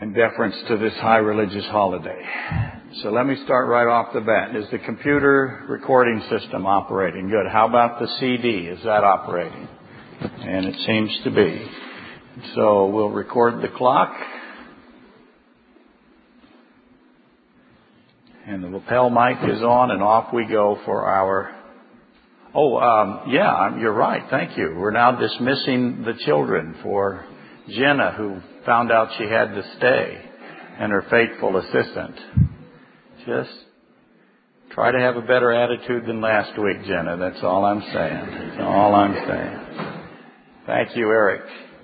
in deference to this high religious holiday. So let me start right off the bat. Is the computer recording system operating? Good. How about the CD? Is that operating? And it seems to be. So we'll record the clock. And the lapel mic is on and off we go for our Oh, um, yeah, you're right. Thank you. We're now dismissing the children for Jenna, who found out she had to stay, and her faithful assistant. Just try to have a better attitude than last week, Jenna. That's all I'm saying. That's all I'm saying. Thank you, Eric.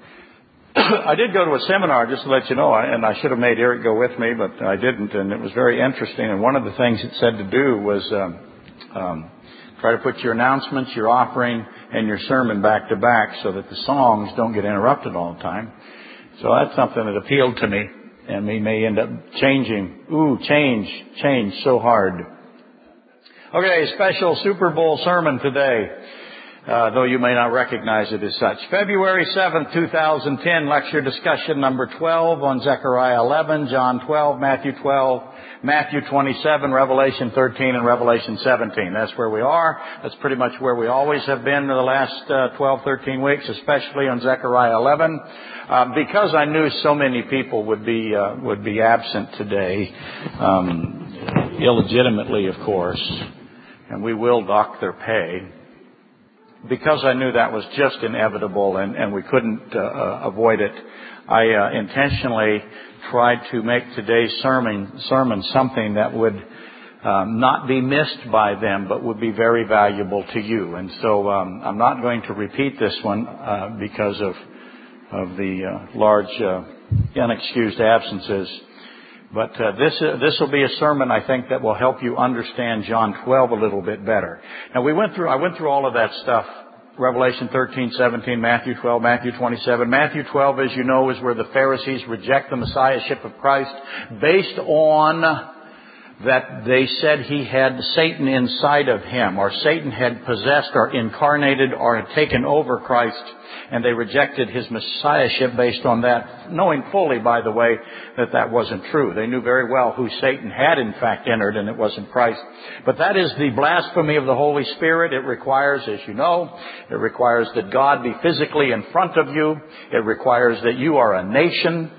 I did go to a seminar, just to let you know, and I should have made Eric go with me, but I didn't, and it was very interesting. And one of the things it said to do was um, um, try to put your announcements, your offering, and your sermon back to back so that the songs don't get interrupted all the time. So that's something that appealed to me, and we may end up changing. Ooh, change, change so hard. Okay, special Super Bowl sermon today uh, though you may not recognize it as such. February 7th, 2010, lecture discussion number 12 on Zechariah 11, John 12, Matthew 12, Matthew 27, Revelation 13, and Revelation 17. That's where we are. That's pretty much where we always have been for the last uh, 12, 13 weeks, especially on Zechariah 11. Uh, because I knew so many people would be uh, would be absent today, um, illegitimately, of course, and we will dock their pay because I knew that was just inevitable and, and we couldn't uh, uh, avoid it, I uh, intentionally tried to make today's sermon, sermon something that would um, not be missed by them, but would be very valuable to you. And so um, I'm not going to repeat this one uh, because of of the uh, large uh, unexcused absences. But uh, this uh, this will be a sermon I think that will help you understand John 12 a little bit better. Now we went through I went through all of that stuff. Revelation 13, 17, Matthew 12, Matthew 27. Matthew 12, as you know, is where the Pharisees reject the Messiahship of Christ based on that they said he had Satan inside of him, or Satan had possessed or incarnated or had taken over Christ, and they rejected his messiahship based on that, knowing fully, by the way, that that wasn't true. They knew very well who Satan had in fact entered, and it wasn't Christ. But that is the blasphemy of the Holy Spirit. It requires, as you know, it requires that God be physically in front of you. It requires that you are a nation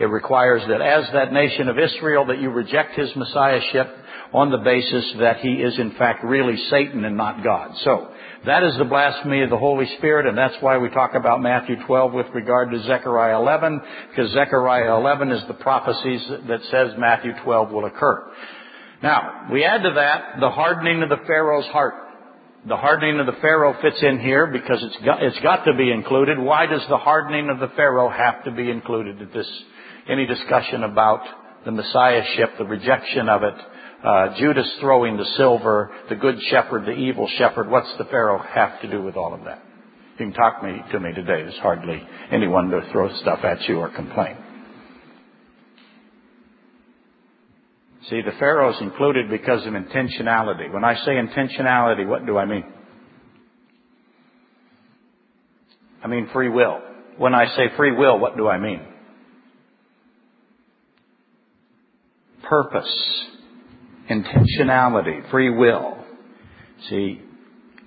it requires that as that nation of Israel that you reject his messiahship on the basis that he is in fact really Satan and not God. So, that is the blasphemy of the Holy Spirit, and that's why we talk about Matthew 12 with regard to Zechariah 11, because Zechariah 11 is the prophecies that says Matthew 12 will occur. Now, we add to that the hardening of the Pharaoh's heart. The hardening of the Pharaoh fits in here because it's got, it's got to be included. Why does the hardening of the Pharaoh have to be included at this any discussion about the Messiahship, the rejection of it, uh, Judas throwing the silver, the good shepherd, the evil shepherd. What's the Pharaoh have to do with all of that? You can talk me, to me today. There's hardly anyone to throw stuff at you or complain. See, the Pharaoh's included because of intentionality. When I say intentionality, what do I mean? I mean free will. When I say free will, what do I mean? purpose, intentionality, free will. See,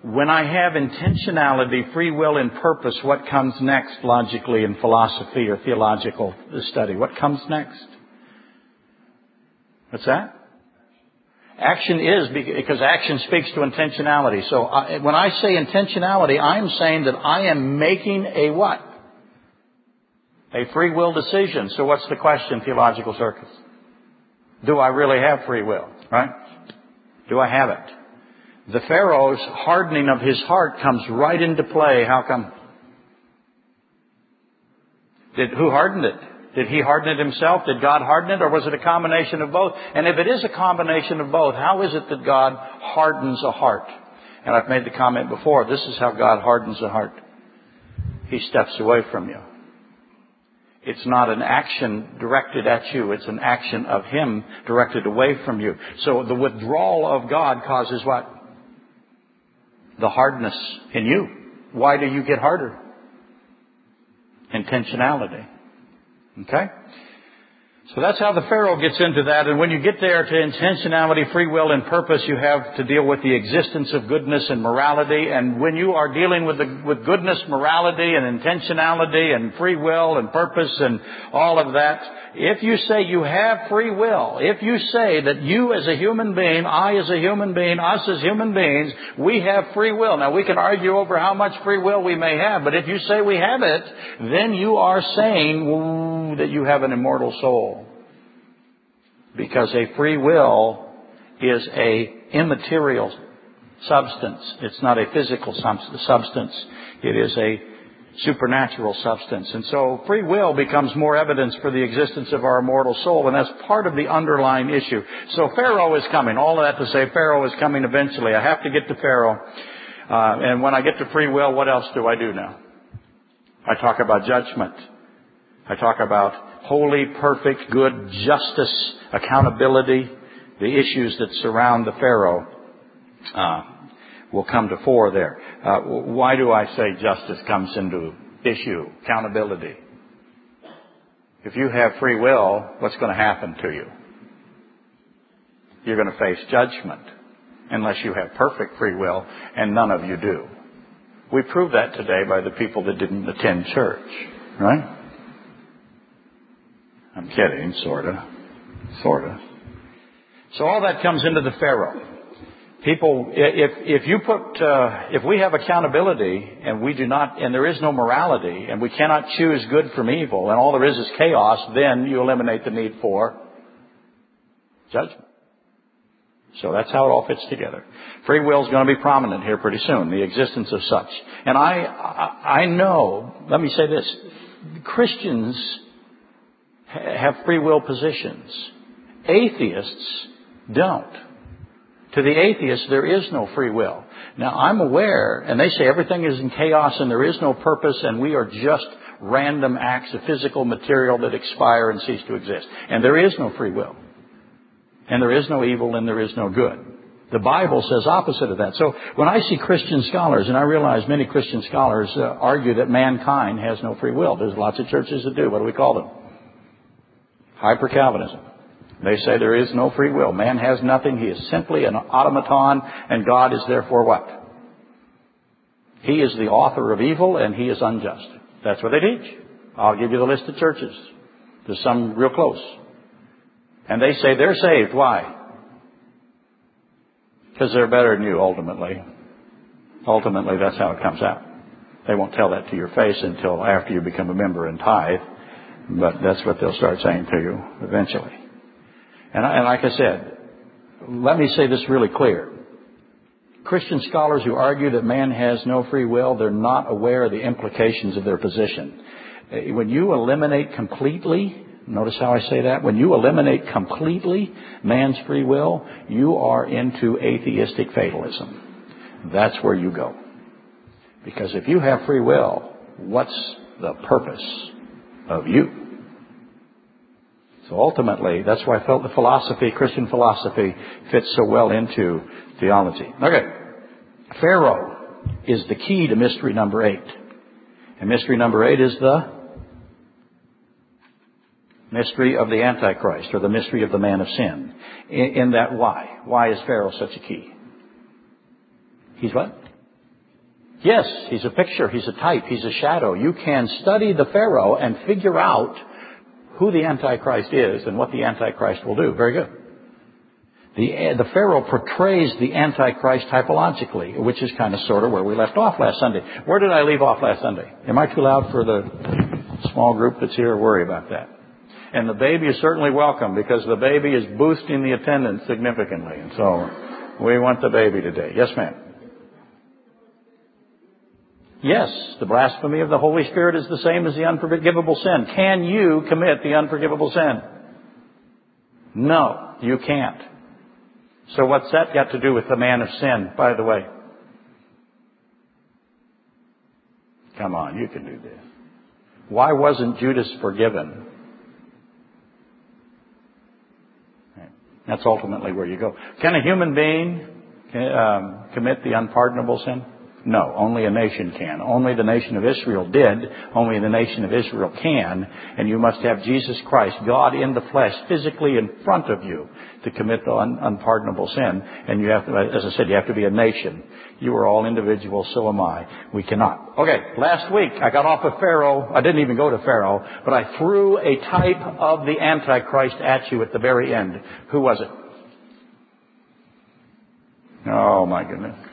when I have intentionality, free will, and purpose, what comes next logically in philosophy or theological study? What comes next? What's that? Action is because action speaks to intentionality. So I, when I say intentionality, I'm saying that I am making a what? A free will decision. So what's the question, theological circles? Do I really have free will? Right? Do I have it? The Pharaoh's hardening of his heart comes right into play. How come? Did, who hardened it? Did he harden it himself? Did God harden it? Or was it a combination of both? And if it is a combination of both, how is it that God hardens a heart? And I've made the comment before, this is how God hardens a heart. He steps away from you. It's not an action directed at you. It's an action of Him directed away from you. So the withdrawal of God causes what? The hardness in you. Why do you get harder? Intentionality. Okay? So that's how the Pharaoh gets into that. And when you get there to intentionality, free will, and purpose, you have to deal with the existence of goodness and morality. And when you are dealing with, the, with goodness, morality, and intentionality, and free will, and purpose, and all of that, if you say you have free will, if you say that you as a human being, I as a human being, us as human beings, we have free will. Now we can argue over how much free will we may have, but if you say we have it, then you are saying that you have an immortal soul. Because a free will is a immaterial substance. It's not a physical substance. It is a supernatural substance. And so free will becomes more evidence for the existence of our immortal soul, and that's part of the underlying issue. So Pharaoh is coming. All of that to say Pharaoh is coming eventually. I have to get to Pharaoh. Uh, and when I get to free will, what else do I do now? I talk about judgment. I talk about holy, perfect, good justice, accountability, the issues that surround the Pharaoh uh, will come to fore there. Uh, why do I say justice comes into issue? Accountability. If you have free will, what's going to happen to you? You're going to face judgment unless you have perfect free will, and none of you do. We prove that today by the people that didn't attend church, right? I'm kidding, sorta. Sorta. So all that comes into the Pharaoh. People, if, if you put, uh, if we have accountability and we do not, and there is no morality and we cannot choose good from evil and all there is is chaos, then you eliminate the need for judgment. So that's how it all fits together. Free will is going to be prominent here pretty soon, the existence of such. And I, I, I know, let me say this, Christians have free will positions. Atheists don't. To the atheist, there is no free will. Now, I'm aware, and they say everything is in chaos and there is no purpose and we are just random acts of physical material that expire and cease to exist. And there is no free will. And there is no evil and there is no good. The Bible says opposite of that. So when I see Christian scholars, and I realize many Christian scholars uh, argue that mankind has no free will. There's lots of churches that do. What do we call them? Hyper Calvinism. They say there is no free will. Man has nothing. He is simply an automaton, and God is therefore what? He is the author of evil, and he is unjust. That's what they teach. I'll give you the list of churches. There's some real close. And they say they're saved. Why? Because they're better than you, ultimately. Ultimately, that's how it comes out. They won't tell that to your face until after you become a member and tithe. But that's what they'll start saying to you eventually. And, and like I said, let me say this really clear. Christian scholars who argue that man has no free will, they're not aware of the implications of their position. Uh, when you eliminate completely, notice how I say that? When you eliminate completely man's free will, you are into atheistic fatalism. That's where you go. Because if you have free will, what's the purpose of you. So ultimately, that's why I felt the philosophy, Christian philosophy, fits so well into theology. Okay. Pharaoh is the key to mystery number eight. And mystery number eight is the mystery of the Antichrist, or the mystery of the man of sin. In, in that why? Why is Pharaoh such a key? He's what? Yes, he's a picture, he's a type, he's a shadow. You can study the Pharaoh and figure out who the Antichrist is and what the Antichrist will do. Very good. The, eh, the Pharaoh portrays the Antichrist typologically, which is kind of sort of where we left off last Sunday. Where did I leave off last Sunday? Am I too loud for the small group that's here? Worry about that. And the baby is certainly welcome because the baby is boosting the attendance significantly. And so we want the baby today. Yes, ma'am. Yes, the blasphemy of the Holy Spirit is the same as the unforgivable sin. Can you commit the unforgivable sin? No, you can't. So what's that got to do with the man of sin, by the way? Come on, you can do this. Why wasn't Judas forgiven? That's ultimately where you go. Can a human being um, commit the unpardonable sin? No, only a nation can. Only the nation of Israel did. Only the nation of Israel can. And you must have Jesus Christ, God in the flesh, physically in front of you to commit the un- unpardonable sin. And you have to, as I said, you have to be a nation. You are all individuals, so am I. We cannot. Okay, last week I got off of Pharaoh. I didn't even go to Pharaoh, but I threw a type of the Antichrist at you at the very end. Who was it? Oh my goodness.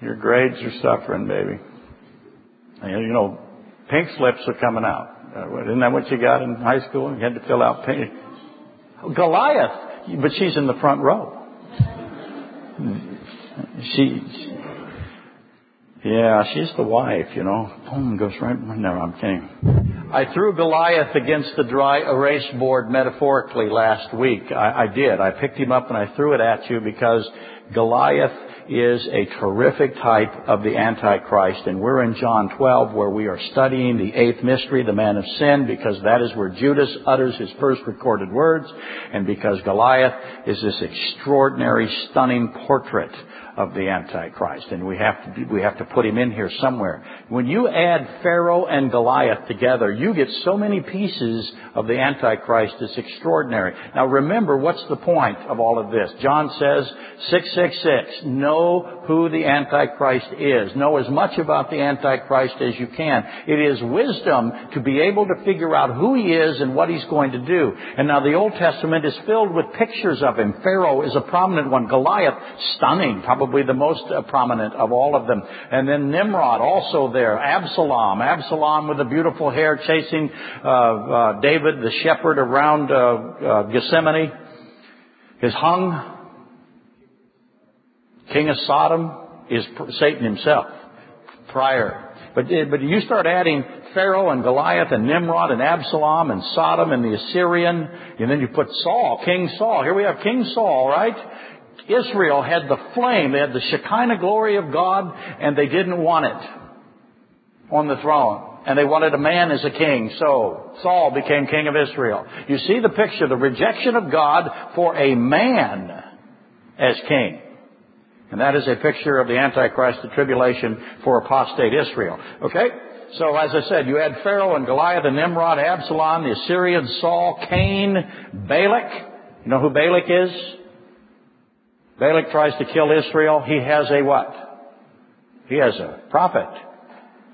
Your grades are suffering, baby. You know, pink slips are coming out. Uh, isn't that what you got in high school? You had to fill out pink. Goliath, but she's in the front row. She, yeah, she's the wife, you know. Boom, goes right. No, I'm kidding. I threw Goliath against the dry erase board metaphorically last week. I, I did. I picked him up and I threw it at you because Goliath is a terrific type of the Antichrist. And we're in John 12 where we are studying the eighth mystery, the man of sin, because that is where Judas utters his first recorded words, and because Goliath is this extraordinary, stunning portrait of the Antichrist. And we have to, we have to put him in here somewhere. When you add Pharaoh and Goliath together, you get so many pieces of the Antichrist. It's extraordinary. Now remember, what's the point of all of this? John says, 666, know who the Antichrist is. Know as much about the Antichrist as you can. It is wisdom to be able to figure out who he is and what he's going to do. And now the Old Testament is filled with pictures of him. Pharaoh is a prominent one. Goliath, stunning, probably probably the most uh, prominent of all of them. And then Nimrod also there. Absalom. Absalom with the beautiful hair chasing uh, uh, David, the shepherd, around uh, uh, Gethsemane is hung. King of Sodom is Satan himself prior. But, but you start adding Pharaoh and Goliath and Nimrod and Absalom and Sodom and the Assyrian, and then you put Saul, King Saul. Here we have King Saul, right? Israel had the flame, they had the Shekinah glory of God, and they didn't want it on the throne. And they wanted a man as a king, so Saul became king of Israel. You see the picture, the rejection of God for a man as king. And that is a picture of the Antichrist, the tribulation for apostate Israel. Okay? So as I said, you had Pharaoh and Goliath and Nimrod, Absalom, the Assyrian, Saul, Cain, Balak. You know who Balak is? Balak tries to kill Israel. He has a what? He has a prophet.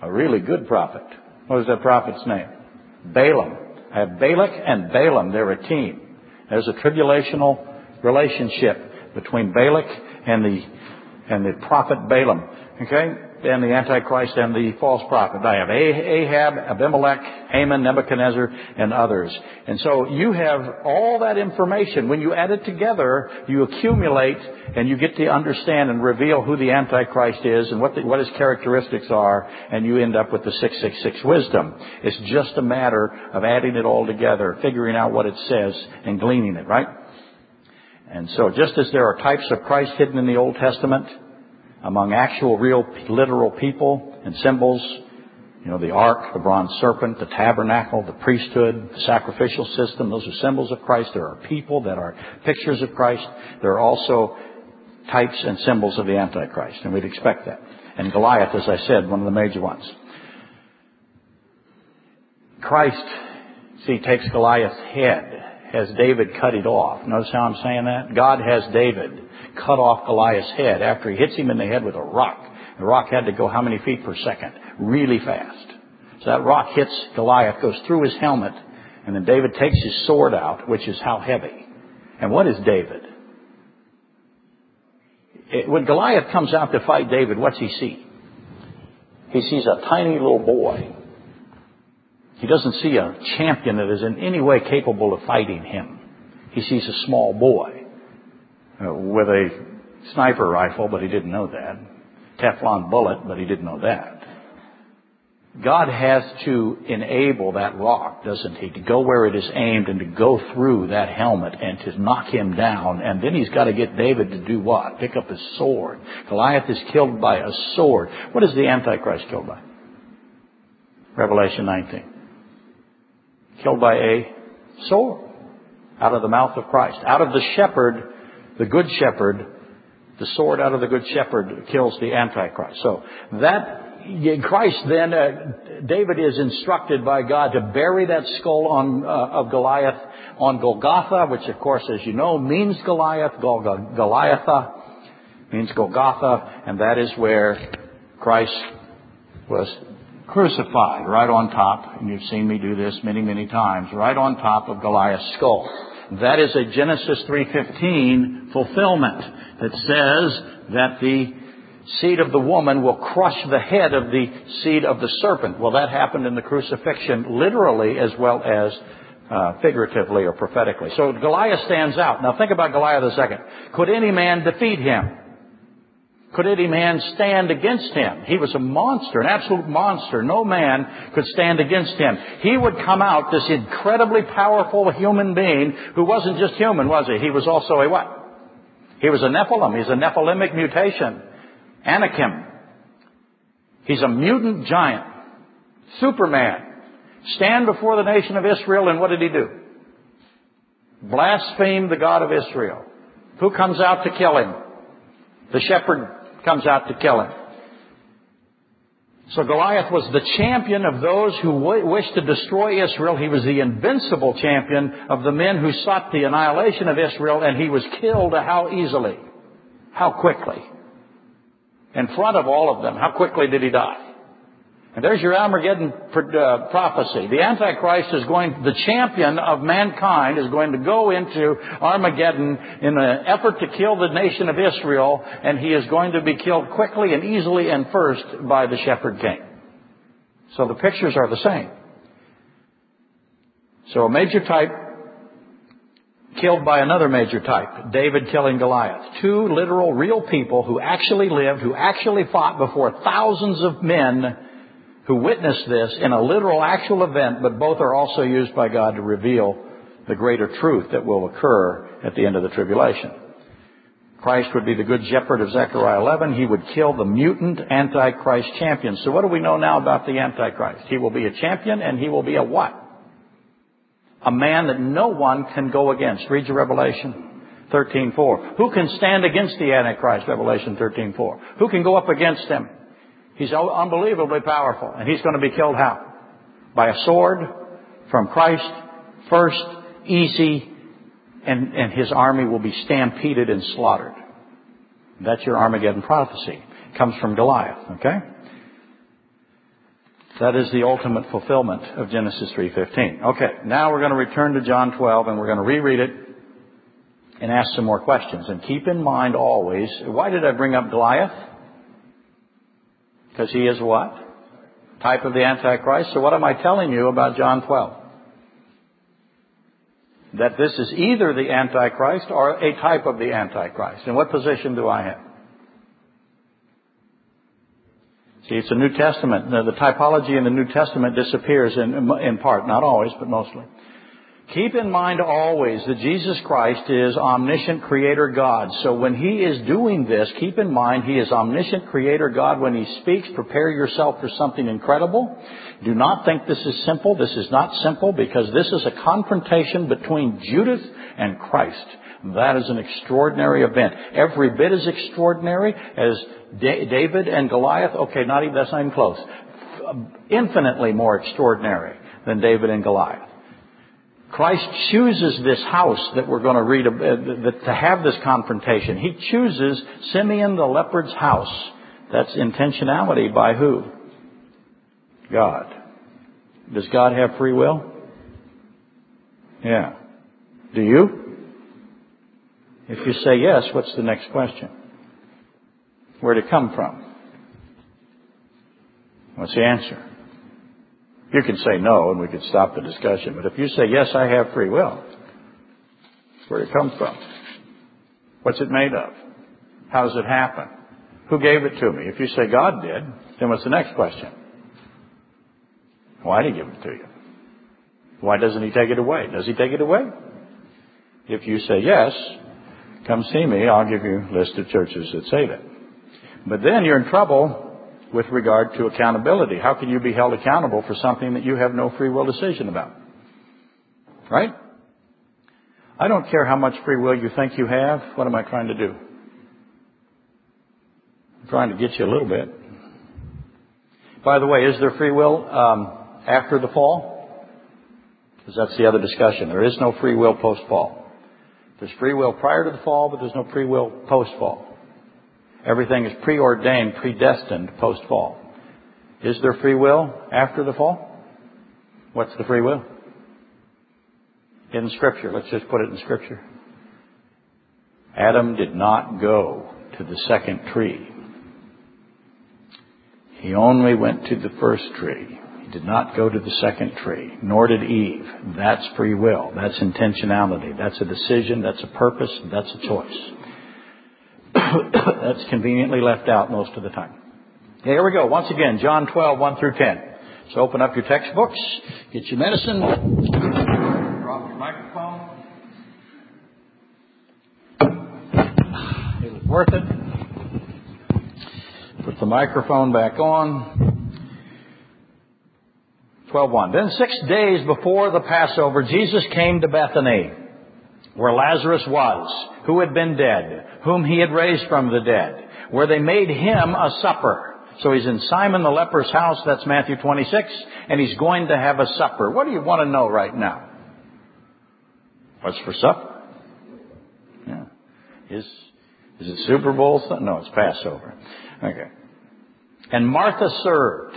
A really good prophet. What is that prophet's name? Balaam. I have Balak and Balaam. They're a team. There's a tribulational relationship between Balak and the, and the prophet Balaam. Okay? and the Antichrist and the false prophet. I have Ahab, Abimelech, Haman, Nebuchadnezzar, and others. And so you have all that information. When you add it together, you accumulate and you get to understand and reveal who the Antichrist is and what, the, what his characteristics are, and you end up with the 666 wisdom. It's just a matter of adding it all together, figuring out what it says, and gleaning it, right? And so just as there are types of Christ hidden in the Old Testament, among actual, real, literal people and symbols. You know, the ark, the bronze serpent, the tabernacle, the priesthood, the sacrificial system, those are symbols of Christ. There are people that are pictures of Christ. There are also types and symbols of the Antichrist, and we'd expect that. And Goliath, as I said, one of the major ones. Christ, see, takes Goliath's head, has David cut it off. Notice how I'm saying that? God has David cut off Goliath's head after he hits him in the head with a rock. The rock had to go how many feet per second? Really fast. So that rock hits Goliath, goes through his helmet, and then David takes his sword out, which is how heavy. And what is David? It, when Goliath comes out to fight David, what's he see? He sees a tiny little boy. He doesn't see a champion that is in any way capable of fighting him. He sees a small boy Uh, with a sniper rifle, but he didn't know that. Teflon bullet, but he didn't know that. God has to enable that rock, doesn't he, to go where it is aimed and to go through that helmet and to knock him down. And then he's got to get David to do what? Pick up his sword. Goliath is killed by a sword. What is the Antichrist killed by? Revelation 19. Killed by a sword. Out of the mouth of Christ. Out of the shepherd the good shepherd The sword out of the good shepherd kills the antichrist. So that Christ then, uh, David is instructed by God to bury that skull on, uh, of Goliath on Golgotha, which of course, as you know, means Goliath. Goliatha means Golgotha, and that is where Christ was crucified, right on top, and you've seen me do this many, many times, right on top of Goliath's skull. That is a Genesis 3.15 fulfillment that says that the seed of the woman will crush the head of the seed of the serpent. Well, that happened in the crucifixion literally as well as uh, figuratively or prophetically. So Goliath stands out. Now think about Goliath a second. Could any man defeat him? Could any man stand against him? He was a monster, an absolute monster. No man could stand against him. He would come out, this incredibly powerful human being who wasn't just human, was he? He was also a what? He was a Nephilim. He's a Nephilimic mutation. Anakim. He's a mutant giant. Superman. Stand before the nation of Israel and what did he do? Blaspheme the God of Israel. Who comes out to kill him? The shepherd comes out to kill him. So Goliath was the champion of those who wished to destroy Israel. He was the invincible champion of the men who sought the annihilation of Israel, and he was killed how easily? How quickly? In front of all of them. How quickly did he die? And there's your Armageddon uh, prophecy. The Antichrist is going, the champion of mankind is going to go into Armageddon in an effort to kill the nation of Israel, and he is going to be killed quickly and easily and first by the shepherd king. So the pictures are the same. So a major type killed by another major type, David killing Goliath. Two literal, real people who actually lived, who actually fought before thousands of men who witnessed this in a literal, actual event, but both are also used by God to reveal the greater truth that will occur at the end of the tribulation. Christ would be the good shepherd of Zechariah 11. He would kill the mutant Antichrist champion. So what do we know now about the Antichrist? He will be a champion and he will be a what? A man that no one can go against. Read your Revelation 13.4. Who can stand against the Antichrist? Revelation 13.4. Who can go up against him? He's unbelievably powerful. And he's going to be killed how? By a sword from Christ first, easy, and, and his army will be stampeded and slaughtered. That's your Armageddon prophecy. It comes from Goliath, okay? That is the ultimate fulfillment of Genesis 3.15. Okay, now we're going to return to John 12 and we're going to reread it and ask some more questions. And keep in mind always, why did I bring up Goliath? Because he is what? Type of the Antichrist. So what am I telling you about John 12? That this is either the Antichrist or a type of the Antichrist. And what position do I have? See, it's a New Testament. The, the typology in the New Testament disappears in, in part, not always, but mostly. Keep in mind always that Jesus Christ is omniscient creator God. So when He is doing this, keep in mind He is omniscient creator God. When He speaks, prepare yourself for something incredible. Do not think this is simple. This is not simple because this is a confrontation between Judas and Christ. That is an extraordinary event. Every bit as extraordinary as David and Goliath. Okay, not even, that's not even close. Infinitely more extraordinary than David and Goliath. Christ chooses this house that we're going to read uh, to have this confrontation. He chooses Simeon the leper's house. That's intentionality by who? God. Does God have free will? Yeah. Do you? If you say yes, what's the next question? Where'd it come from? What's the answer? You can say no and we could stop the discussion, but if you say yes, I have free will, where did it come from? What's it made of? How does it happen? Who gave it to me? If you say God did, then what's the next question? Why did he give it to you? Why doesn't he take it away? Does he take it away? If you say yes, come see me. I'll give you a list of churches that say that. But then you're in trouble with regard to accountability. How can you be held accountable for something that you have no free will decision about? Right? I don't care how much free will you think you have. What am I trying to do? I'm trying to get you a little bit. By the way, is there free will um, after the fall? Because that's the other discussion. There is no free will post fall. There's free will prior to the fall, but there's no free will post fall. Everything is preordained, predestined post fall. Is there free will after the fall? What's the free will? In Scripture. Let's just put it in Scripture. Adam did not go to the second tree. He only went to the first tree. He did not go to the second tree, nor did Eve. That's free will. That's intentionality. That's a decision. That's a purpose. That's a choice. that's conveniently left out most of the time. Here we go. Once again, John 12, 1 through 10. So open up your textbooks, get your medicine, drop your microphone. It was worth it. Put the microphone back on. 12.1. Then six days before the Passover, Jesus came to Bethany, where Lazarus was, who had been dead, whom he had raised from the dead, where they made him a supper. So he's in Simon the leper's house, that's Matthew 26, and he's going to have a supper. What do you want to know right now? What's for supper? Yeah. Is, is it Super Bowl? No, it's Passover. Okay. And Martha served.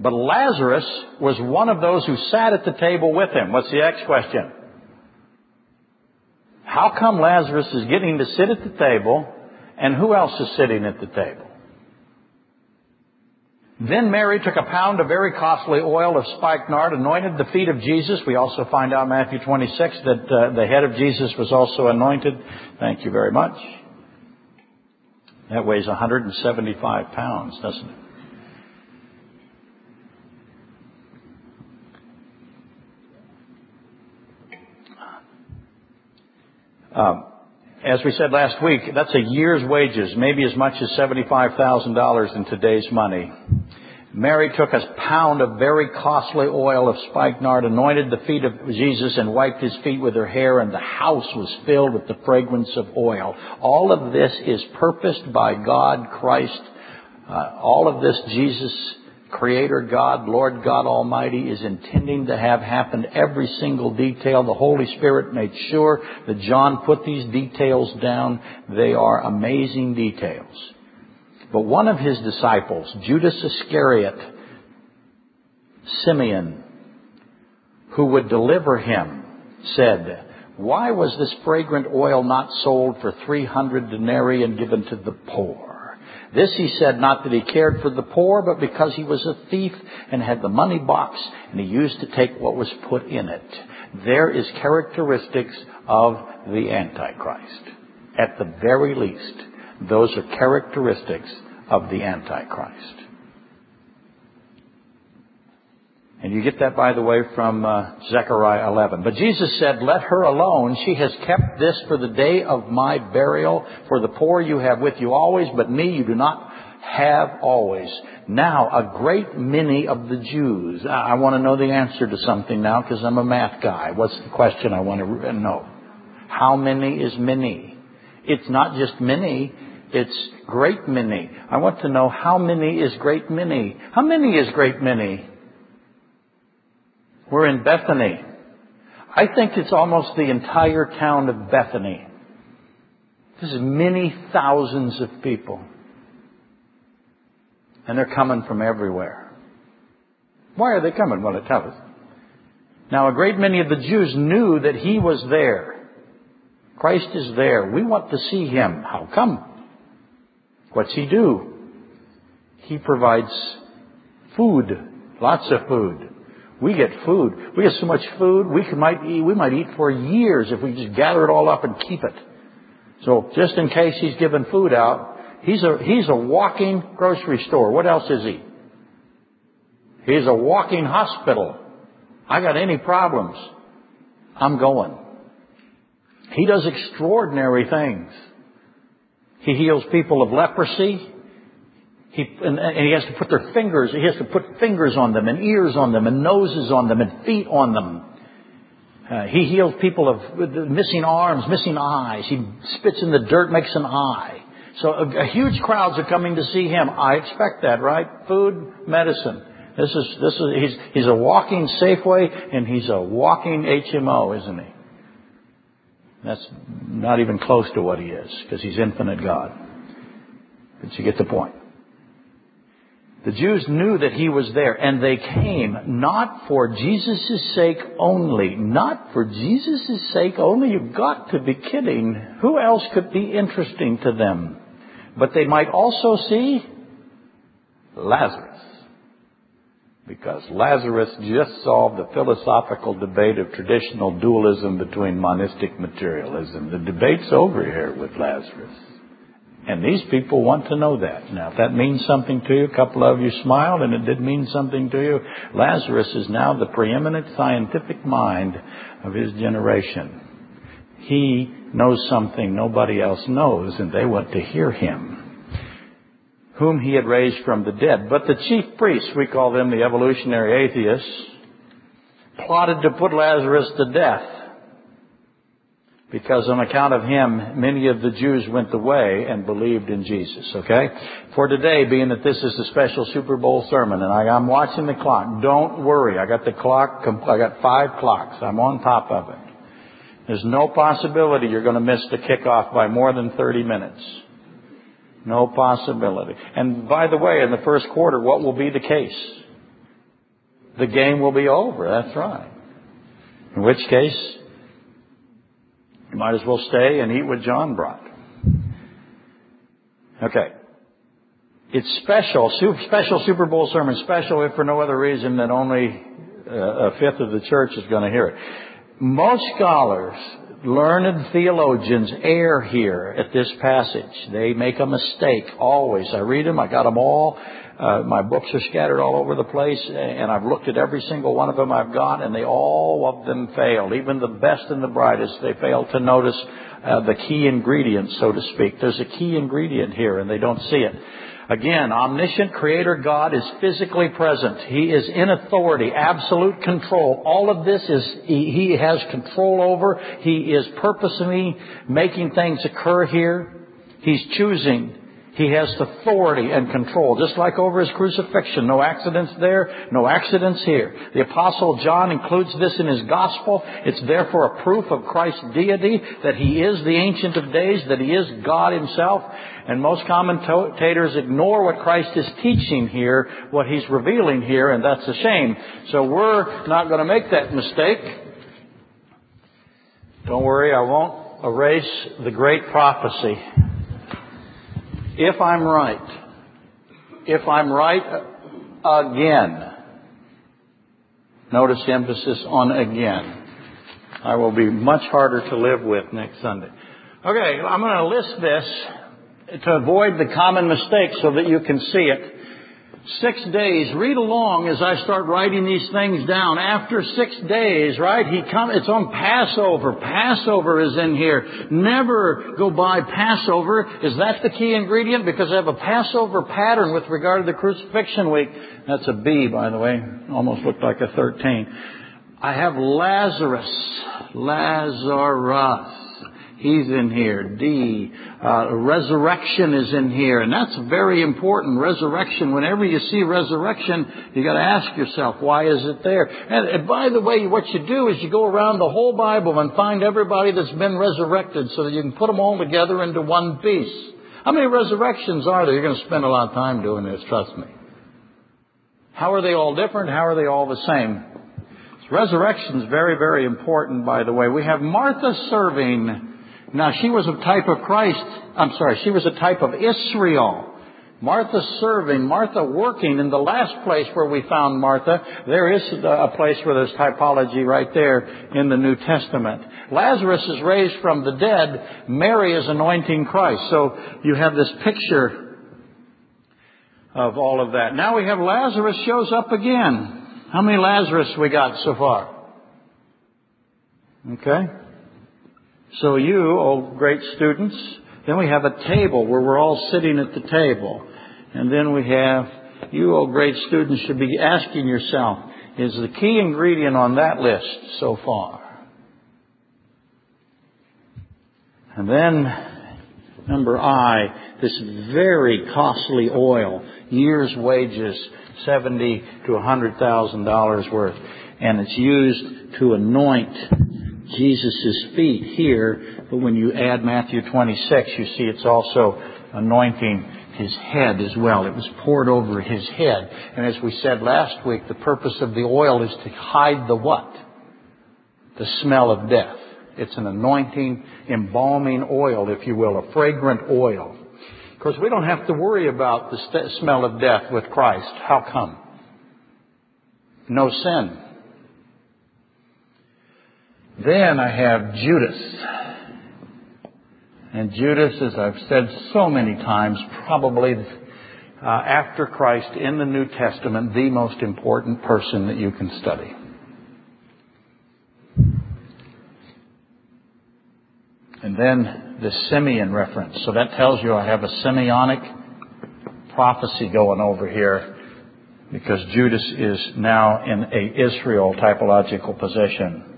But Lazarus was one of those who sat at the table with him. What's the next question? How come Lazarus is getting to sit at the table and who else is sitting at the table? Then Mary took a pound of very costly oil of spikenard, anointed the feet of Jesus. We also find out in Matthew 26 that uh, the head of Jesus was also anointed. Thank you very much. That weighs 175 pounds, doesn't it? As we said last week, that's a year's wages, maybe as much as $75,000 in today's money. Mary took a pound of very costly oil of spikenard, anointed the feet of Jesus, and wiped his feet with her hair, and the house was filled with the fragrance of oil. All of this is purposed by God, Christ. Uh, all of this, Jesus Creator God, Lord God Almighty is intending to have happened every single detail. The Holy Spirit made sure that John put these details down. They are amazing details. But one of his disciples, Judas Iscariot, Simeon, who would deliver him, said, Why was this fragrant oil not sold for 300 denarii and given to the poor? This he said not that he cared for the poor, but because he was a thief and had the money box and he used to take what was put in it. There is characteristics of the Antichrist. At the very least, those are characteristics of the Antichrist. And you get that, by the way, from uh, Zechariah 11. But Jesus said, Let her alone. She has kept this for the day of my burial. For the poor you have with you always, but me you do not have always. Now, a great many of the Jews. I, I want to know the answer to something now because I'm a math guy. What's the question I want to know? How many is many? It's not just many. It's great many. I want to know how many is great many. How many is great many? We're in Bethany. I think it's almost the entire town of Bethany. This is many thousands of people. And they're coming from everywhere. Why are they coming? Well, it tells us. Now, a great many of the Jews knew that he was there. Christ is there. We want to see him. How come? What's he do? He provides food, lots of food. We get food. We get so much food, we might eat, we might eat for years if we just gather it all up and keep it. So just in case he's giving food out, he's a, he's a walking grocery store. What else is he? He's a walking hospital. I got any problems. I'm going. He does extraordinary things. He heals people of leprosy. He, and, and, he has to put their fingers, he has to put fingers on them and ears on them and noses on them and feet on them. Uh, he heals people of missing arms, missing eyes. He spits in the dirt, makes an eye. So a, a huge crowds are coming to see him. I expect that, right? Food, medicine. This is, this is, he's, he's a walking Safeway and he's a walking HMO, isn't he? That's not even close to what he is because he's infinite God. But you get the point. The Jews knew that he was there and they came not for Jesus' sake only. Not for Jesus' sake only. You've got to be kidding. Who else could be interesting to them? But they might also see Lazarus. Because Lazarus just solved the philosophical debate of traditional dualism between monistic materialism. The debate's over here with Lazarus. And these people want to know that. Now, if that means something to you, a couple of you smiled and it did mean something to you. Lazarus is now the preeminent scientific mind of his generation. He knows something nobody else knows and they want to hear him. Whom he had raised from the dead. But the chief priests, we call them the evolutionary atheists, plotted to put Lazarus to death because on account of him, many of the Jews went the way and believed in Jesus, okay? For today, being that this is a special Super Bowl sermon, and I, am watching the clock, don't worry, I got the clock, I got five clocks, I'm on top of it. There's no possibility you're going to miss the kickoff by more than 30 minutes. No possibility. And by the way, in the first quarter, what will be the case? The game will be over, that's right. In which case, you might as well stay and eat what John brought. Okay. It's special, special Super Bowl sermon, special if for no other reason than only uh, a fifth of the church is going to hear it. Most scholars, learned theologians err here at this passage. They make a mistake always. I read them, I got them all. Uh, my books are scattered all over the place, and I've looked at every single one of them I've got, and they all of them fail. Even the best and the brightest, they fail to notice uh, the key ingredient, so to speak. There's a key ingredient here, and they don't see it. Again, omniscient creator God is physically present. He is in authority, absolute control. All of this is, he, he has control over. He is purposely making things occur here. He's choosing he has authority and control, just like over his crucifixion. No accidents there, no accidents here. The apostle John includes this in his gospel. It's therefore a proof of Christ's deity, that he is the ancient of days, that he is God himself. And most commentators ignore what Christ is teaching here, what he's revealing here, and that's a shame. So we're not going to make that mistake. Don't worry, I won't erase the great prophecy if I'm right, if I'm right again, notice emphasis on again, I will be much harder to live with next Sunday. Okay, I'm going to list this to avoid the common mistake so that you can see it six days. Read along as I start writing these things down. After six days, right? He come. It's on Passover. Passover is in here. Never go by Passover. Is that the key ingredient? Because I have a Passover pattern with regard to the crucifixion week. That's a B, by the way. Almost looked like a 13. I have Lazarus. Lazarus. He's in here. D. Uh, resurrection is in here, and that's very important. Resurrection. Whenever you see resurrection, you got to ask yourself, why is it there? And, and by the way, what you do is you go around the whole Bible and find everybody that's been resurrected, so that you can put them all together into one piece. How many resurrections are there? You're going to spend a lot of time doing this. Trust me. How are they all different? How are they all the same? Resurrection is very, very important, by the way. We have Martha serving now she was a type of Christ. I'm sorry, she was a type of Israel. Martha serving, Martha working. In the last place where we found Martha, there is a place where there's typology right there in the New Testament. Lazarus is raised from the dead. Mary is anointing Christ. So you have this picture of all of that. Now we have Lazarus shows up again. How many Lazarus we got so far? Okay. So you, oh great students, then we have a table where we're all sitting at the table. And then we have, you, oh great students, should be asking yourself, is the key ingredient on that list so far? And then, number I, this very costly oil, years' wages, seventy to a hundred thousand dollars worth, and it's used to anoint Jesus' feet here. But when you add Matthew 26, you see it's also anointing his head as well. It was poured over his head. And as we said last week, the purpose of the oil is to hide the what? The smell of death. It's an anointing, embalming oil, if you will, a fragrant oil. Of course, we don't have to worry about the st- smell of death with Christ. How come? No sin. Then I have Judas. And Judas, as I've said so many times, probably uh, after Christ in the New Testament, the most important person that you can study. And then the Simeon reference. So that tells you I have a Simeonic prophecy going over here because Judas is now in a Israel typological position.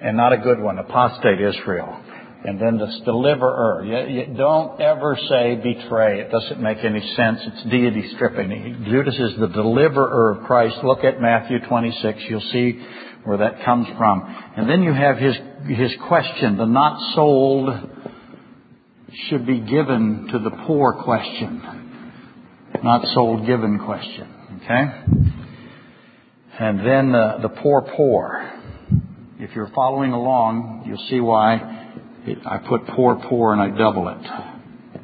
And not a good one, apostate Israel and then this deliverer. You, you don't ever say betray. It doesn't make any sense. It's deity stripping. Judas is the deliverer of Christ. Look at Matthew 26. You'll see where that comes from. And then you have his, his question, the not sold should be given to the poor question. Not sold given question. Okay? And then uh, the poor poor. If you're following along, you'll see why it, I put poor, poor, and I double it.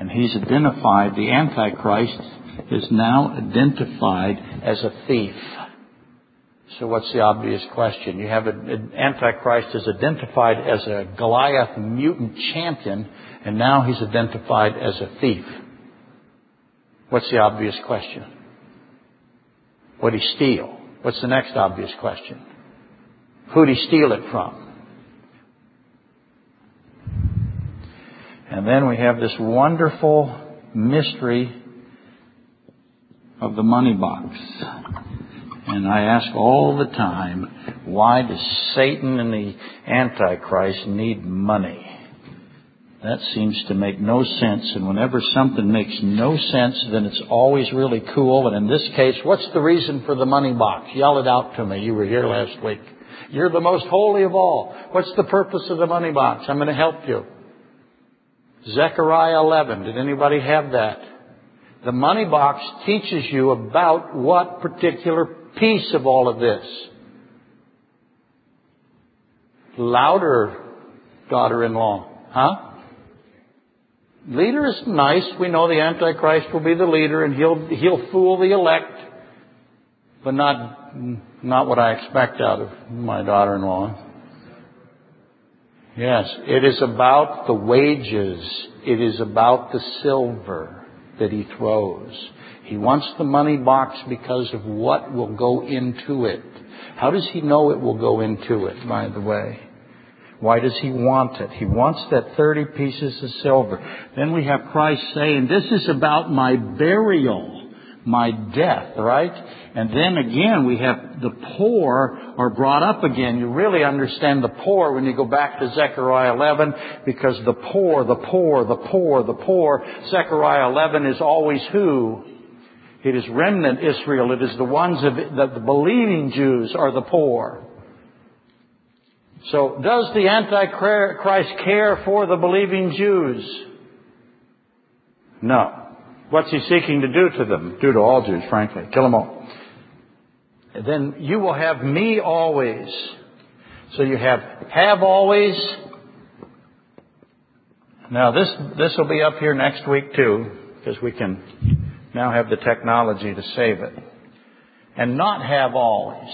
And he's identified, the Antichrist is now identified as a thief. So what's the obvious question? You have an Antichrist is identified as a Goliath mutant champion, and now he's identified as a thief. What's the obvious question? What he steal? What's the next obvious question? Who'd he steal it from? And then we have this wonderful mystery of the money box. And I ask all the time, why does Satan and the Antichrist need money? That seems to make no sense. And whenever something makes no sense, then it's always really cool. And in this case, what's the reason for the money box? Yell it out to me. You were here last week. You're the most holy of all. What's the purpose of the money box? I'm going to help you. Zechariah 11. Did anybody have that? The money box teaches you about what particular piece of all of this. Louder, daughter-in-law. Huh? Leader is nice. We know the Antichrist will be the leader and he'll, he'll fool the elect. But not, not what I expect out of my daughter-in-law. Yes, it is about the wages. It is about the silver that he throws. He wants the money box because of what will go into it. How does he know it will go into it, by the way? Why does he want it? He wants that 30 pieces of silver. Then we have Christ saying, this is about my burial my death, right? And then again, we have the poor are brought up again. You really understand the poor when you go back to Zechariah 11 because the poor, the poor, the poor, the poor, Zechariah 11 is always who? It is remnant Israel. It is the ones of the, the believing Jews are the poor. So does the Antichrist care for the believing Jews? No. What's he seeking to do to them? Do to all Jews, frankly. Kill them all. And then you will have me always. So you have have always. Now this, this will be up here next week too, because we can now have the technology to save it. And not have always.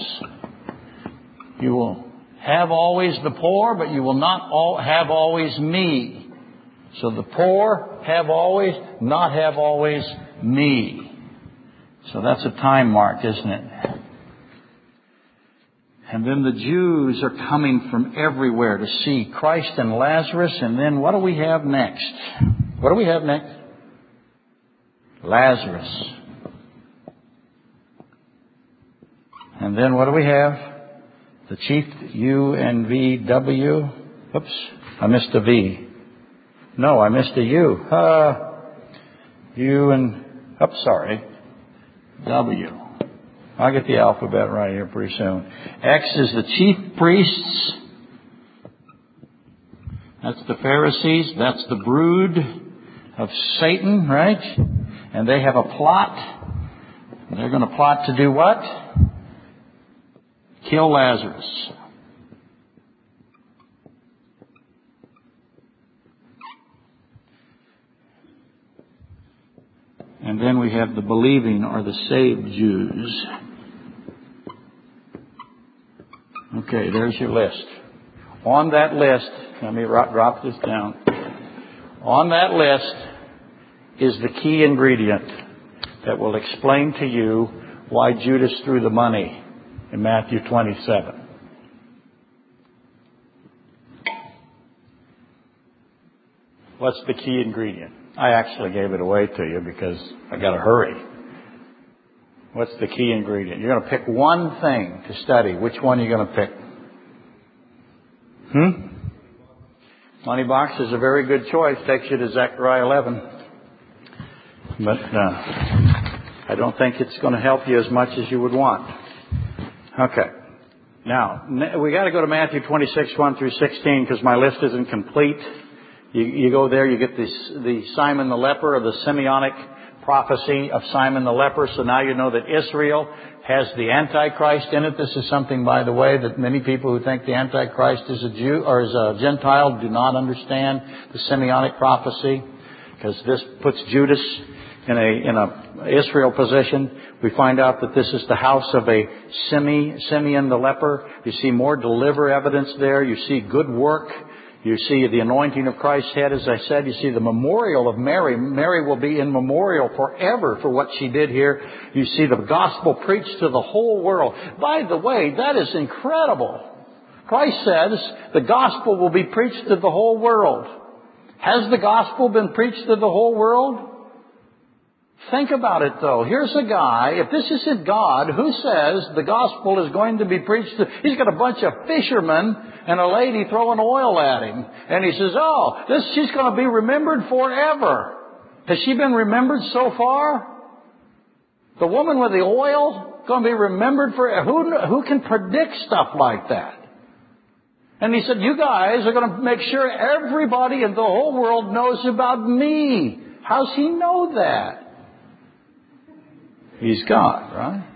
You will have always the poor, but you will not all have always me. So the poor have always, not have always me. So that's a time mark, isn't it? And then the Jews are coming from everywhere to see Christ and Lazarus. And then what do we have next? What do we have next? Lazarus. And then what do we have? The chief U N V W. Oops, I missed a V. No, I missed a U. Uh, U and, up, oh, sorry, W. I'll get the alphabet right here pretty soon. X is the chief priests. That's the Pharisees. That's the brood of Satan, right? And they have a plot. They're going to plot to do what? Kill Lazarus. And then we have the believing or the saved Jews. Okay, there's your list. On that list, let me drop this down. On that list is the key ingredient that will explain to you why Judas threw the money in Matthew 27. What's the key ingredient? I actually gave it away to you because I got to hurry. What's the key ingredient? You're going to pick one thing to study. Which one are you going to pick? Hmm? Money box is a very good choice. Takes you to Zechariah 11. But uh, I don't think it's going to help you as much as you would want. Okay. Now, we got to go to Matthew 26, 1 through 16 because my list isn't complete. You, you go there, you get this, the Simon the leper of the Simeonic prophecy of Simon the leper. So now you know that Israel has the Antichrist in it. This is something, by the way, that many people who think the Antichrist is a Jew or is a Gentile do not understand the Simeonic prophecy because this puts Judas in a, in a Israel position. We find out that this is the house of a Simeon the leper. You see more deliver evidence there. You see good work you see the anointing of Christ's head, as I said. You see the memorial of Mary. Mary will be in memorial forever for what she did here. You see the gospel preached to the whole world. By the way, that is incredible. Christ says the gospel will be preached to the whole world. Has the gospel been preached to the whole world? Think about it though. Here's a guy, if this isn't God, who says the gospel is going to be preached to, he's got a bunch of fishermen and a lady throwing oil at him. And he says, oh, this, she's going to be remembered forever. Has she been remembered so far? The woman with the oil going to be remembered for, who, who can predict stuff like that? And he said, you guys are going to make sure everybody in the whole world knows about me. How's he know that? He's God, right?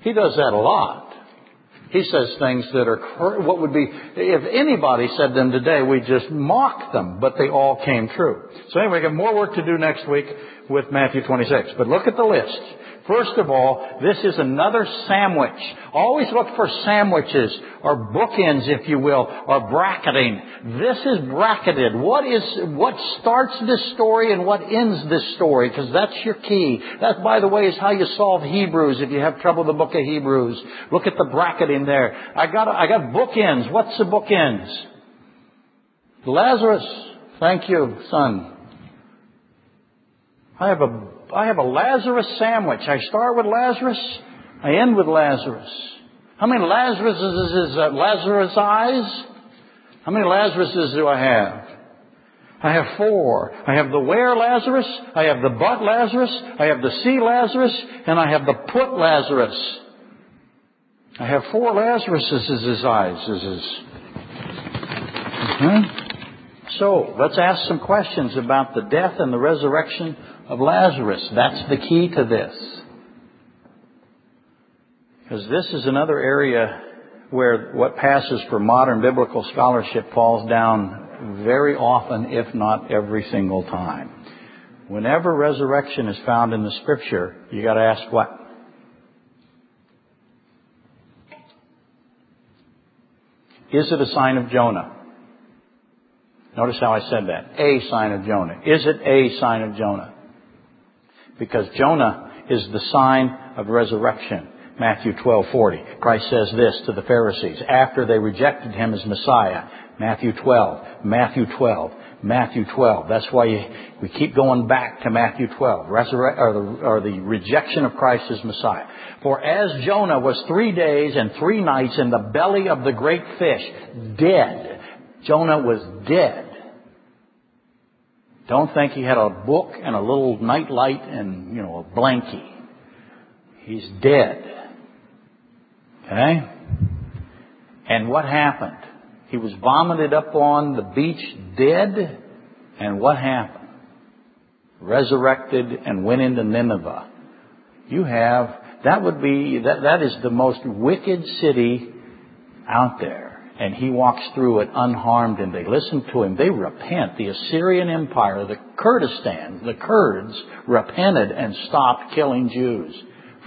He does that a lot. He says things that are, what would be, if anybody said them today, we just mock them, but they all came true. So anyway, we got more work to do next week with Matthew 26. But look at the list. First of all, this is another sandwich. Always look for sandwiches or bookends, if you will, or bracketing. This is bracketed. What is, what starts this story and what ends this story? Because that's your key. That, by the way, is how you solve Hebrews if you have trouble with the book of Hebrews. Look at the bracketing there. I got, I got bookends. What's the bookends? Lazarus. Thank you, son. I have a I have a Lazarus sandwich. I start with Lazarus, I end with Lazarus. How many Lazaruses is uh, Lazarus eyes? How many Lazaruses do I have? I have four. I have the where Lazarus, I have the but Lazarus, I have the see Lazarus, and I have the put Lazarus. I have four Lazaruses as his eyes, as his. Mm-hmm. So, let's ask some questions about the death and the resurrection of Lazarus. That's the key to this. Because this is another area where what passes for modern biblical scholarship falls down very often, if not every single time. Whenever resurrection is found in the scripture, you gotta ask what? Is it a sign of Jonah? Notice how I said that. A sign of Jonah. Is it a sign of Jonah? Because Jonah is the sign of resurrection. Matthew 12:40. Christ says this to the Pharisees after they rejected him as Messiah. Matthew 12, Matthew 12, Matthew 12. That's why we keep going back to Matthew 12, Resurre- or, the, or the rejection of Christ as Messiah. For as Jonah was three days and three nights in the belly of the great fish, dead. Jonah was dead. Don't think he had a book and a little nightlight and, you know, a blankie. He's dead. Okay? And what happened? He was vomited up on the beach dead. And what happened? Resurrected and went into Nineveh. You have, that would be, that, that is the most wicked city out there. And he walks through it unharmed and they listen to him. They repent. The Assyrian Empire, the Kurdistan, the Kurds repented and stopped killing Jews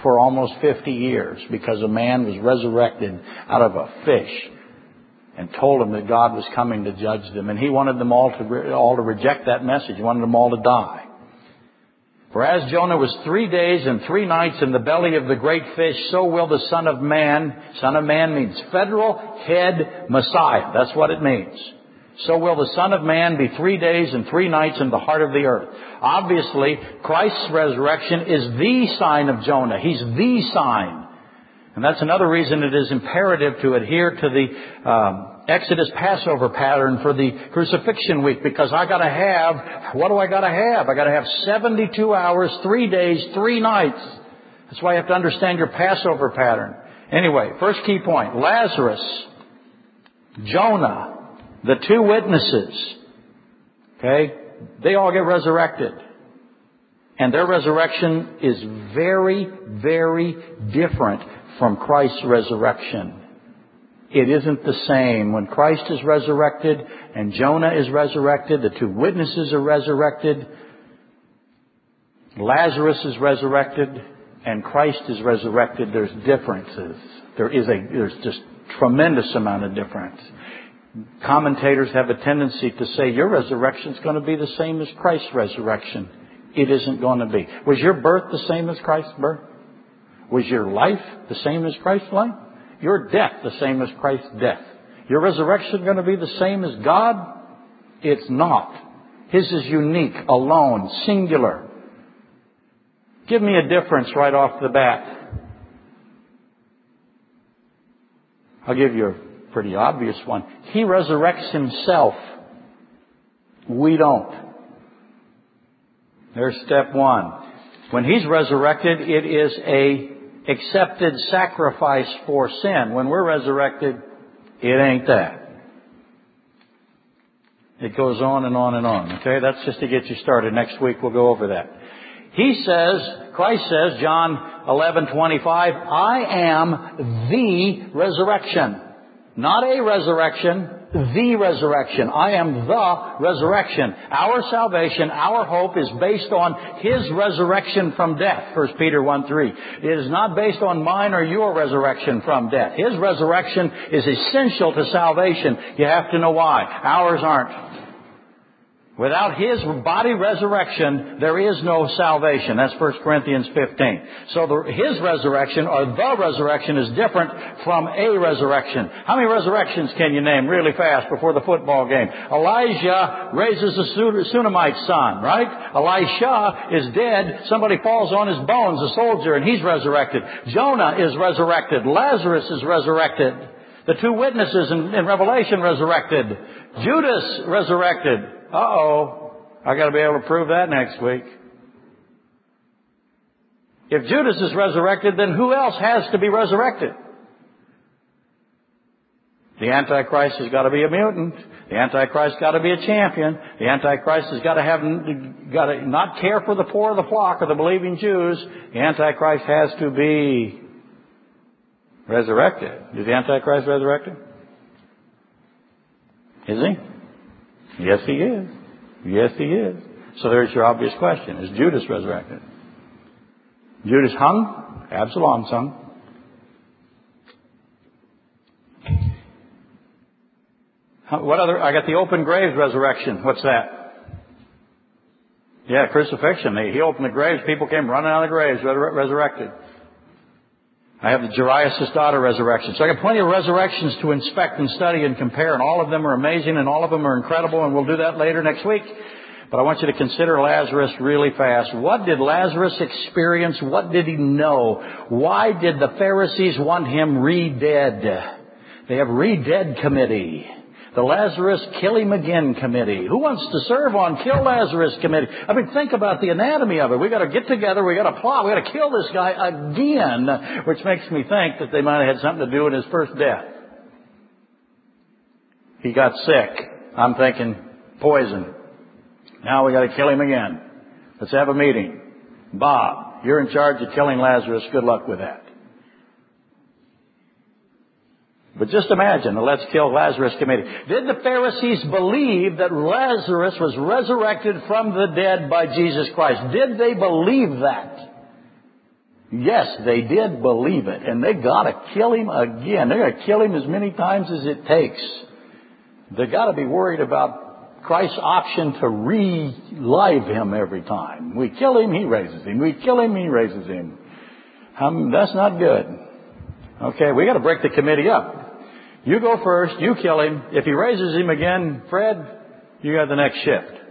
for almost 50 years because a man was resurrected out of a fish and told them that God was coming to judge them. And he wanted them all to, all to reject that message. He wanted them all to die. For as Jonah was three days and three nights in the belly of the great fish, so will the Son of Man, Son of Man means federal head Messiah. That's what it means. So will the Son of Man be three days and three nights in the heart of the earth. Obviously, Christ's resurrection is the sign of Jonah. He's the sign. And that's another reason it is imperative to adhere to the um, Exodus Passover pattern for the crucifixion week because I gotta have, what do I gotta have? I gotta have 72 hours, three days, three nights. That's why you have to understand your Passover pattern. Anyway, first key point. Lazarus, Jonah, the two witnesses, okay, they all get resurrected. And their resurrection is very, very different from Christ's resurrection. It isn't the same. When Christ is resurrected and Jonah is resurrected, the two witnesses are resurrected, Lazarus is resurrected, and Christ is resurrected, there's differences. There is a, there's just tremendous amount of difference. Commentators have a tendency to say your resurrection is going to be the same as Christ's resurrection. It isn't going to be. Was your birth the same as Christ's birth? Was your life the same as Christ's life? Your death the same as Christ's death. Your resurrection going to be the same as God? It's not. His is unique, alone, singular. Give me a difference right off the bat. I'll give you a pretty obvious one. He resurrects himself. We don't. There's step one. When he's resurrected, it is a accepted sacrifice for sin. When we're resurrected, it ain't that. It goes on and on and on. Okay, that's just to get you started. Next week we'll go over that. He says, Christ says, John 11:25, I am the resurrection. Not a resurrection, the resurrection. I am the resurrection. Our salvation, our hope is based on His resurrection from death, 1 Peter 1 3. It is not based on mine or your resurrection from death. His resurrection is essential to salvation. You have to know why. Ours aren't. Without His body resurrection, there is no salvation. That's 1 Corinthians 15. So the, His resurrection, or the resurrection, is different from a resurrection. How many resurrections can you name really fast before the football game? Elijah raises a Shunammite son, right? Elisha is dead. Somebody falls on his bones, a soldier, and he's resurrected. Jonah is resurrected. Lazarus is resurrected. The two witnesses in, in Revelation resurrected. Judas resurrected. Uh-oh. I gotta be able to prove that next week. If Judas is resurrected, then who else has to be resurrected? The Antichrist has got to be a mutant. The Antichrist got to be a champion. The Antichrist has got to have, got to not care for the poor of the flock or the believing Jews. The Antichrist has to be resurrected. Is the Antichrist resurrected? Is he? Yes, he is. Yes, he is. So there's your obvious question. Is Judas resurrected? Judas hung? Absalom hung. What other? I got the open graves resurrection. What's that? Yeah, crucifixion. He opened the graves. People came running out of the graves, resurrected. I have the Jairus' daughter resurrection. So I got plenty of resurrections to inspect and study and compare, and all of them are amazing and all of them are incredible, and we'll do that later next week. But I want you to consider Lazarus really fast. What did Lazarus experience? What did he know? Why did the Pharisees want him re-dead? They have re-dead committee. The Lazarus Kill Him Again Committee. Who wants to serve on Kill Lazarus Committee? I mean, think about the anatomy of it. We've gotta get together, We've gotta plot, We've gotta kill this guy again, which makes me think that they might have had something to do with his first death. He got sick. I'm thinking poison. Now we gotta kill him again. Let's have a meeting. Bob, you're in charge of killing Lazarus. Good luck with that. But just imagine the Let's Kill Lazarus committee. Did the Pharisees believe that Lazarus was resurrected from the dead by Jesus Christ? Did they believe that? Yes, they did believe it. And they gotta kill him again. They're gonna kill him as many times as it takes. They gotta be worried about Christ's option to relive him every time. We kill him, he raises him. We kill him, he raises him. Um, that's not good. Okay, we gotta break the committee up. You go first, you kill him. If he raises him again, Fred, you got the next shift.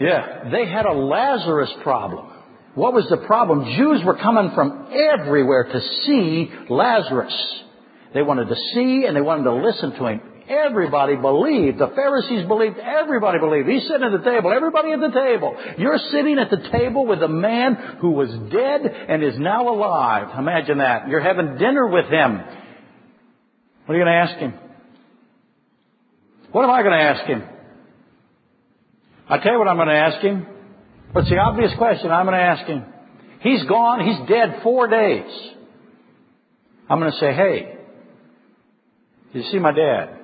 Yeah, they had a Lazarus problem. What was the problem? Jews were coming from everywhere to see Lazarus. They wanted to see and they wanted to listen to him. Everybody believed. The Pharisees believed. Everybody believed. He's sitting at the table. Everybody at the table. You're sitting at the table with a man who was dead and is now alive. Imagine that. You're having dinner with him. What are you going to ask him? What am I going to ask him? I tell you what I'm going to ask him. What's the obvious question I'm going to ask him? He's gone. He's dead four days. I'm going to say, hey, did you see my dad?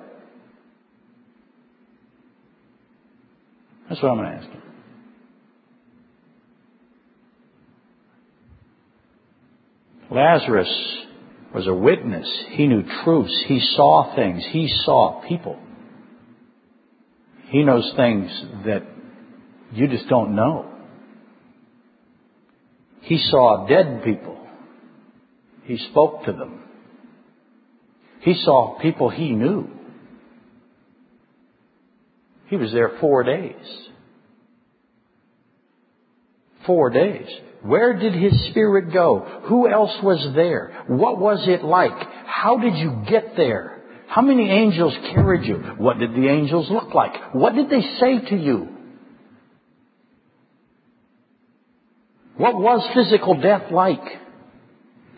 That's what I'm going to ask him. Lazarus was a witness. He knew truths. He saw things. He saw people. He knows things that you just don't know. He saw dead people. He spoke to them. He saw people he knew. He was there four days. Four days. Where did his spirit go? Who else was there? What was it like? How did you get there? How many angels carried you? What did the angels look like? What did they say to you? What was physical death like?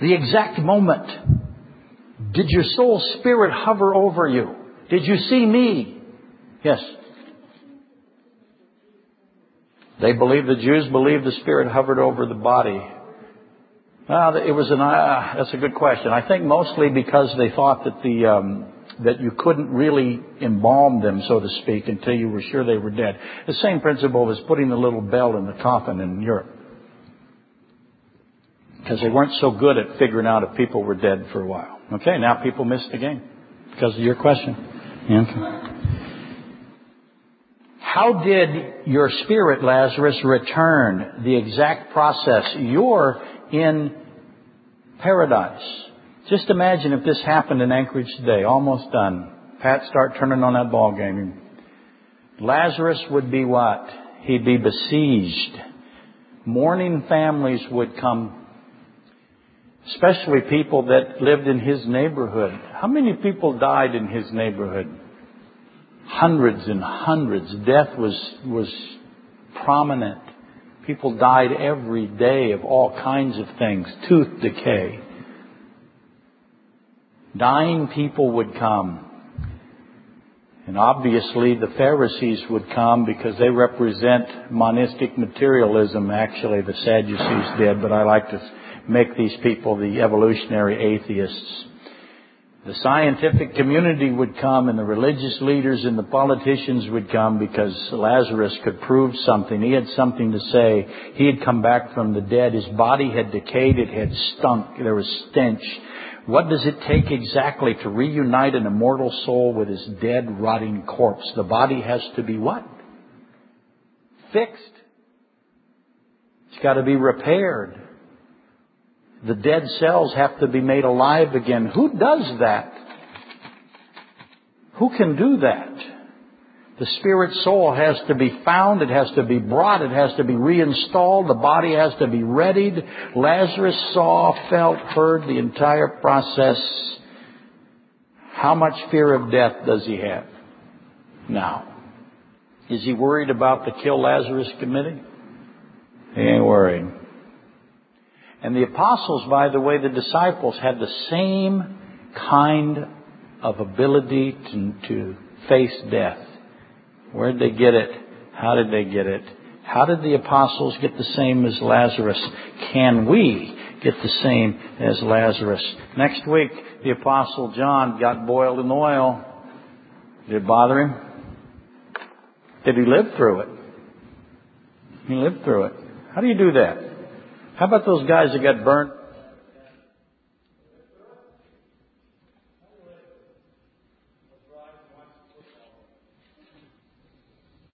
The exact moment. Did your soul spirit hover over you? Did you see me? Yes. They believed, the Jews believed the Spirit hovered over the body. Well, it was an, uh, that's a good question. I think mostly because they thought that the, um, that you couldn't really embalm them, so to speak, until you were sure they were dead. The same principle was putting the little bell in the coffin in Europe. Because they weren't so good at figuring out if people were dead for a while. Okay, now people miss the game because of your question. Okay. How did your spirit, Lazarus, return? The exact process. You're in paradise. Just imagine if this happened in Anchorage today. Almost done. Pat, start turning on that ball game. Lazarus would be what? He'd be besieged. Mourning families would come. Especially people that lived in his neighborhood. How many people died in his neighborhood? Hundreds and hundreds. Death was, was prominent. People died every day of all kinds of things, tooth decay. Dying people would come. And obviously the Pharisees would come because they represent monistic materialism. Actually, the Sadducees did, but I like to make these people the evolutionary atheists. The scientific community would come and the religious leaders and the politicians would come because Lazarus could prove something. He had something to say. He had come back from the dead. His body had decayed. It had stunk. There was stench. What does it take exactly to reunite an immortal soul with his dead, rotting corpse? The body has to be what? Fixed. It's got to be repaired. The dead cells have to be made alive again. Who does that? Who can do that? The spirit soul has to be found, it has to be brought, it has to be reinstalled, the body has to be readied. Lazarus saw, felt, heard the entire process. How much fear of death does he have now? Is he worried about the Kill Lazarus committee? He ain't worried. And the apostles, by the way, the disciples had the same kind of ability to, to face death. Where did they get it? How did they get it? How did the apostles get the same as Lazarus? Can we get the same as Lazarus? Next week, the apostle John got boiled in oil. Did it bother him? Did he live through it? He lived through it. How do you do that? How about those guys that got burnt